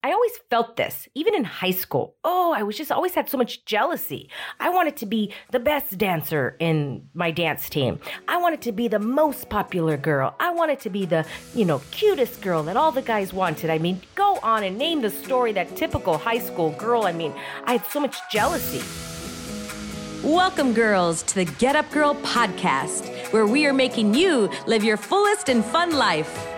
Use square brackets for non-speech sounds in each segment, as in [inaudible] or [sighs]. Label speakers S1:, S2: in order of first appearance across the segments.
S1: I always felt this, even in high school. Oh, I was just always had so much jealousy. I wanted to be the best dancer in my dance team. I wanted to be the most popular girl. I wanted to be the, you know, cutest girl that all the guys wanted. I mean, go on and name the story that typical high school girl. I mean, I had so much jealousy.
S2: Welcome, girls, to the Get Up Girl podcast, where we are making you live your fullest and fun life.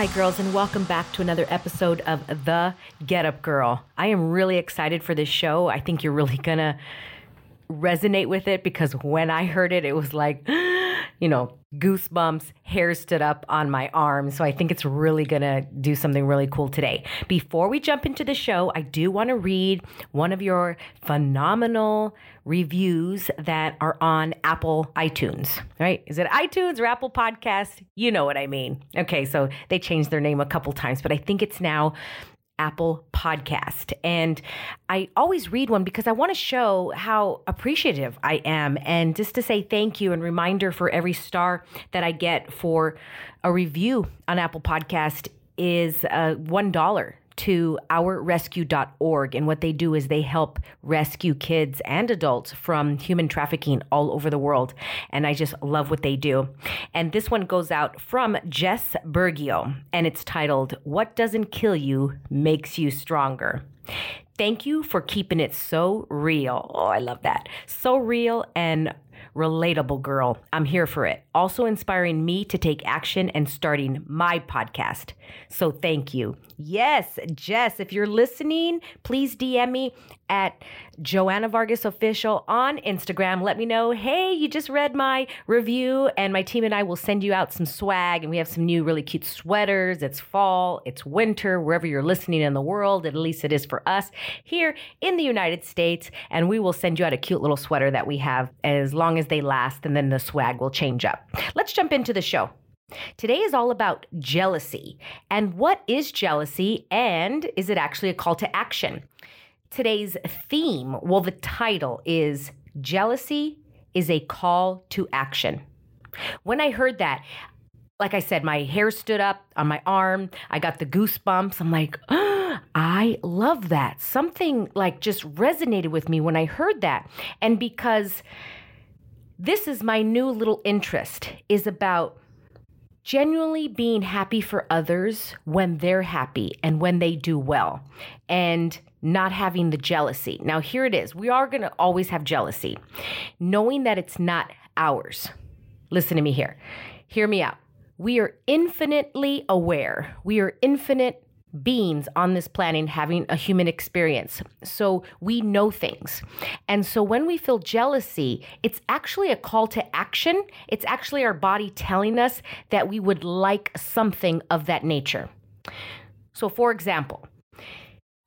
S1: Hi, girls, and welcome back to another episode of The Get Up Girl. I am really excited for this show. I think you're really gonna resonate with it because when I heard it, it was like, you know, goosebumps, hair stood up on my arm. So I think it's really gonna do something really cool today. Before we jump into the show, I do wanna read one of your phenomenal reviews that are on Apple iTunes, right? Is it iTunes or Apple Podcast? You know what I mean. Okay, so they changed their name a couple times, but I think it's now Apple Podcast. And I always read one because I want to show how appreciative I am and just to say thank you and reminder for every star that I get for a review on Apple Podcast is uh, $1 to ourrescue.org. And what they do is they help rescue kids and adults from human trafficking all over the world. And I just love what they do. And this one goes out from Jess Bergio, and it's titled, What Doesn't Kill You Makes You Stronger. Thank you for keeping it so real. Oh, I love that. So real and relatable girl. I'm here for it. Also inspiring me to take action and starting my podcast. So thank you. Yes, Jess, if you're listening, please DM me at Joanna Vargas Official on Instagram. Let me know, hey, you just read my review, and my team and I will send you out some swag. And we have some new, really cute sweaters. It's fall, it's winter, wherever you're listening in the world. At least it is for us here in the United States. And we will send you out a cute little sweater that we have as long as they last, and then the swag will change up. Let's jump into the show. Today is all about jealousy. And what is jealousy? And is it actually a call to action? Today's theme, well, the title is Jealousy is a Call to Action. When I heard that, like I said, my hair stood up on my arm. I got the goosebumps. I'm like, oh, [gasps] I love that. Something like just resonated with me when I heard that. And because this is my new little interest is about genuinely being happy for others when they're happy and when they do well and not having the jealousy. Now, here it is. We are going to always have jealousy, knowing that it's not ours. Listen to me here. Hear me out. We are infinitely aware. We are infinite beings on this planet having a human experience. So we know things. And so when we feel jealousy, it's actually a call to action. It's actually our body telling us that we would like something of that nature. So, for example,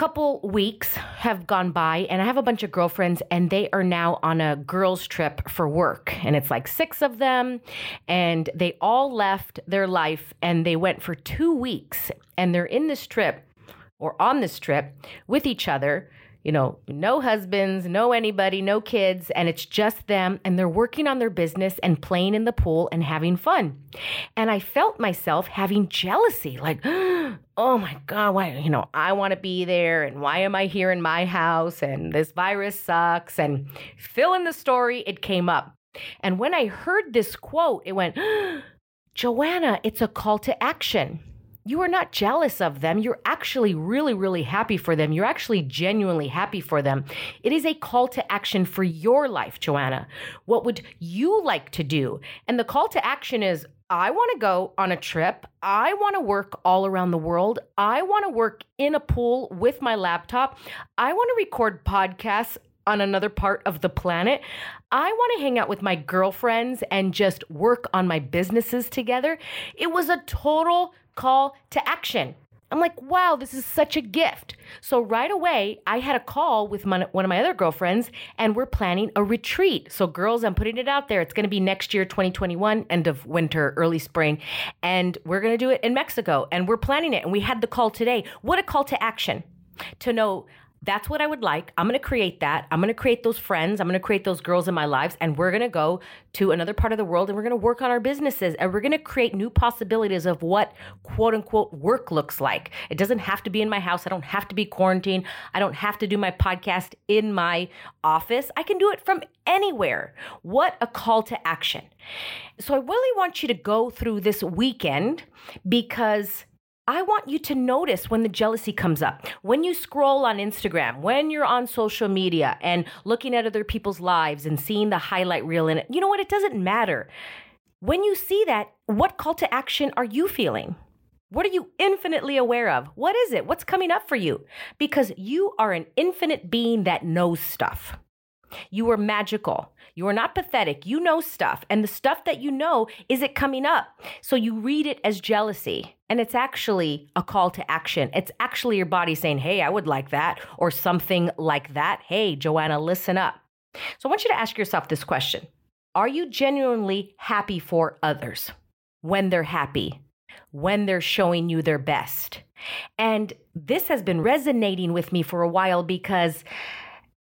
S1: couple weeks have gone by and I have a bunch of girlfriends and they are now on a girls trip for work. And it's like 6 of them and they all left their life and they went for 2 weeks and they're in this trip or on this trip with each other you know, no husbands, no anybody, no kids, and it's just them, and they're working on their business and playing in the pool and having fun. And I felt myself having jealousy, like, [gasps] oh my God, why, you know, I want to be there, and why am I here in my house, and this virus sucks, and fill in the story, it came up. And when I heard this quote, it went, [gasps] Joanna, it's a call to action you are not jealous of them. You're actually really, really happy for them. You're actually genuinely happy for them. It is a call to action for your life, Joanna. What would you like to do? And the call to action is I want to go on a trip. I want to work all around the world. I want to work in a pool with my laptop. I want to record podcasts on another part of the planet. I want to hang out with my girlfriends and just work on my businesses together. It was a total call to action. I'm like, wow, this is such a gift. So right away, I had a call with my, one of my other girlfriends, and we're planning a retreat. So, girls, I'm putting it out there. It's going to be next year, 2021, end of winter, early spring. And we're going to do it in Mexico. And we're planning it. And we had the call today. What a call to action to know that's what I would like. I'm going to create that. I'm going to create those friends. I'm going to create those girls in my lives. And we're going to go to another part of the world and we're going to work on our businesses and we're going to create new possibilities of what quote unquote work looks like. It doesn't have to be in my house. I don't have to be quarantined. I don't have to do my podcast in my office. I can do it from anywhere. What a call to action. So I really want you to go through this weekend because I want you to notice when the jealousy comes up. When you scroll on Instagram, when you're on social media and looking at other people's lives and seeing the highlight reel in it, you know what? It doesn't matter. When you see that, what call to action are you feeling? What are you infinitely aware of? What is it? What's coming up for you? Because you are an infinite being that knows stuff. You are magical. You are not pathetic. You know stuff. And the stuff that you know, is it coming up? So you read it as jealousy. And it's actually a call to action. It's actually your body saying, hey, I would like that, or something like that. Hey, Joanna, listen up. So I want you to ask yourself this question Are you genuinely happy for others when they're happy, when they're showing you their best? And this has been resonating with me for a while because,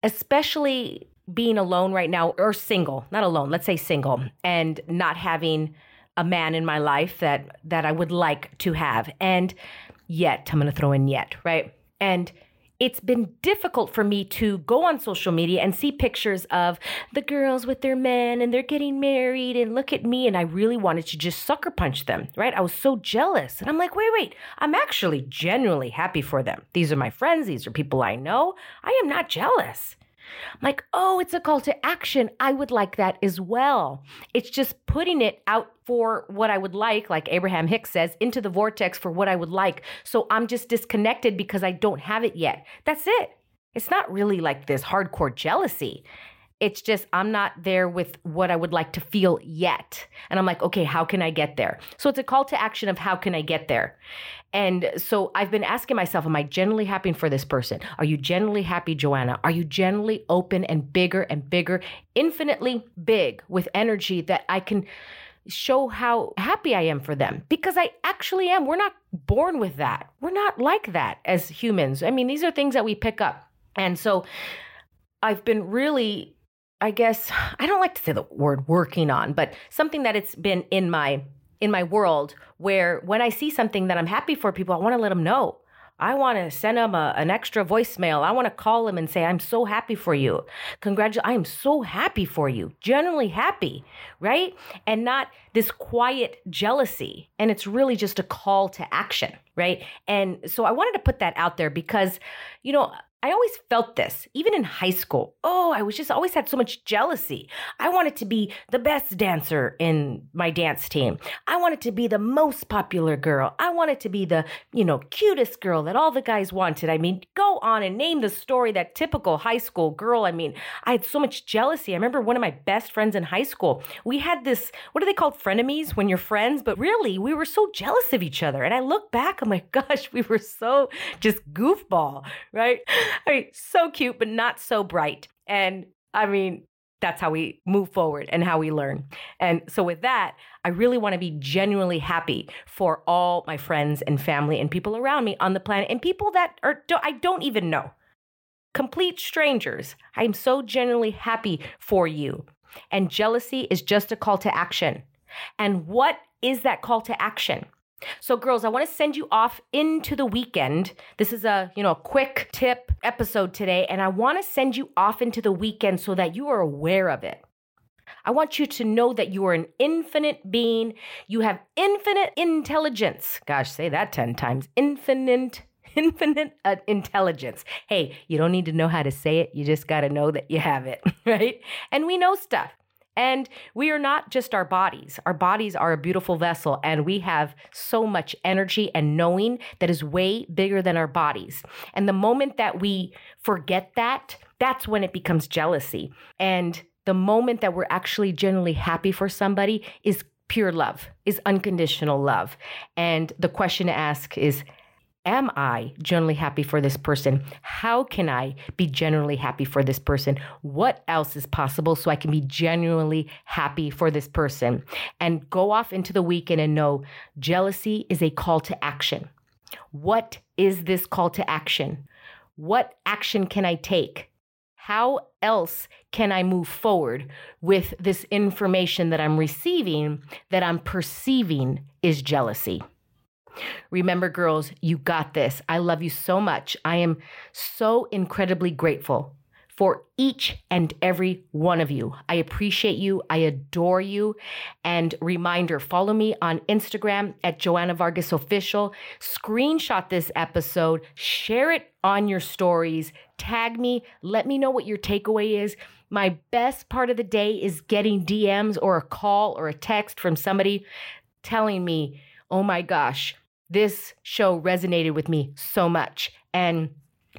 S1: especially being alone right now or single, not alone, let's say single, and not having a man in my life that that I would like to have. And yet, I'm going to throw in yet, right? And it's been difficult for me to go on social media and see pictures of the girls with their men and they're getting married and look at me and I really wanted to just sucker punch them, right? I was so jealous. And I'm like, wait, wait, I'm actually genuinely happy for them. These are my friends, these are people I know. I am not jealous. I'm like, oh, it's a call to action. I would like that as well. It's just putting it out for what I would like, like Abraham Hicks says, into the vortex for what I would like. So I'm just disconnected because I don't have it yet. That's it. It's not really like this hardcore jealousy. It's just I'm not there with what I would like to feel yet. And I'm like, okay, how can I get there? So it's a call to action of how can I get there? And so I've been asking myself, am I genuinely happy for this person? Are you genuinely happy, Joanna? Are you genuinely open and bigger and bigger, infinitely big with energy that I can show how happy I am for them because I actually am. We're not born with that. We're not like that as humans. I mean, these are things that we pick up. And so I've been really I guess [sighs] I don't like to say the word working on, but something that it's been in my in my world where when I see something that I'm happy for people, I want to let them know. I want to send them a, an extra voicemail. I want to call them and say, I'm so happy for you. Congratulations. I am so happy for you. Generally happy, right? And not this quiet jealousy. And it's really just a call to action, right? And so I wanted to put that out there because, you know, I always felt this, even in high school. Oh, I was just always had so much jealousy. I wanted to be the best dancer in my dance team. I wanted to be the most popular girl. I wanted to be the, you know, cutest girl that all the guys wanted. I mean, go on and name the story that typical high school girl. I mean, I had so much jealousy. I remember one of my best friends in high school. We had this, what are they called? Frenemies when you're friends, but really, we were so jealous of each other. And I look back, I'm like, [laughs] gosh, we were so just goofball, right? [laughs] I mean, so cute, but not so bright. And I mean, that's how we move forward and how we learn. And so, with that, I really want to be genuinely happy for all my friends and family and people around me on the planet and people that are I don't even know. Complete strangers. I'm so genuinely happy for you. And jealousy is just a call to action. And what is that call to action? So girls, I want to send you off into the weekend. This is a, you know, quick tip episode today and I want to send you off into the weekend so that you are aware of it. I want you to know that you are an infinite being. You have infinite intelligence. Gosh, say that 10 times. Infinite [laughs] infinite uh, intelligence. Hey, you don't need to know how to say it. You just got to know that you have it, [laughs] right? And we know stuff. And we are not just our bodies. Our bodies are a beautiful vessel, and we have so much energy and knowing that is way bigger than our bodies. And the moment that we forget that, that's when it becomes jealousy. And the moment that we're actually genuinely happy for somebody is pure love, is unconditional love. And the question to ask is, am I generally happy for this person? How can I be genuinely happy for this person? What else is possible so I can be genuinely happy for this person? And go off into the weekend and know jealousy is a call to action. What is this call to action? What action can I take? How else can I move forward with this information that I'm receiving that I'm perceiving is jealousy? Remember, girls, you got this. I love you so much. I am so incredibly grateful for each and every one of you. I appreciate you. I adore you. And reminder follow me on Instagram at Joanna Vargas Official. Screenshot this episode, share it on your stories, tag me, let me know what your takeaway is. My best part of the day is getting DMs or a call or a text from somebody telling me, oh my gosh, this show resonated with me so much. And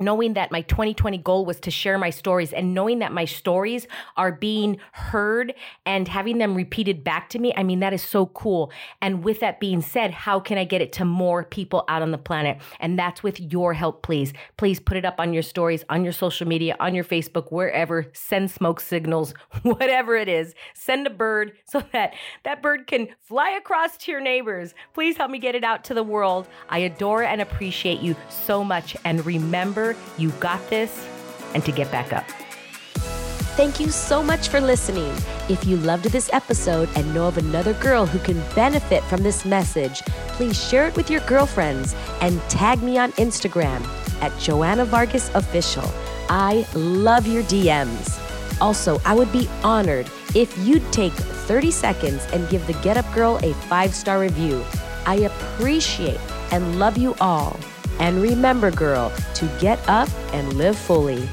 S1: knowing that my 2020 goal was to share my stories and knowing that my stories are being heard and having them repeated back to me, I mean, that is so cool. And with that being said, how can I get it to more people out on the planet? And that's with your help, please. Please put it up on your stories, on your social media, on your Facebook, wherever. Send smoke signals, [laughs] whatever it is. Send a bird [laughs] so that that bird can fly across to your neighbors. Please help me get it out to the world. I adore and appreciate you so much. And remember, remember you got this and to get back up.
S2: Thank you so much for listening. If you loved this episode and know of another girl who can benefit from this message, please share it with your girlfriends and tag me on Instagram at Joanna Vargas Official. I love your DMs. Also, I would be honored if you'd take 30 seconds and give the Get Up Girl a five star review. I appreciate and love you all. And remember, girl, to get up and live fully.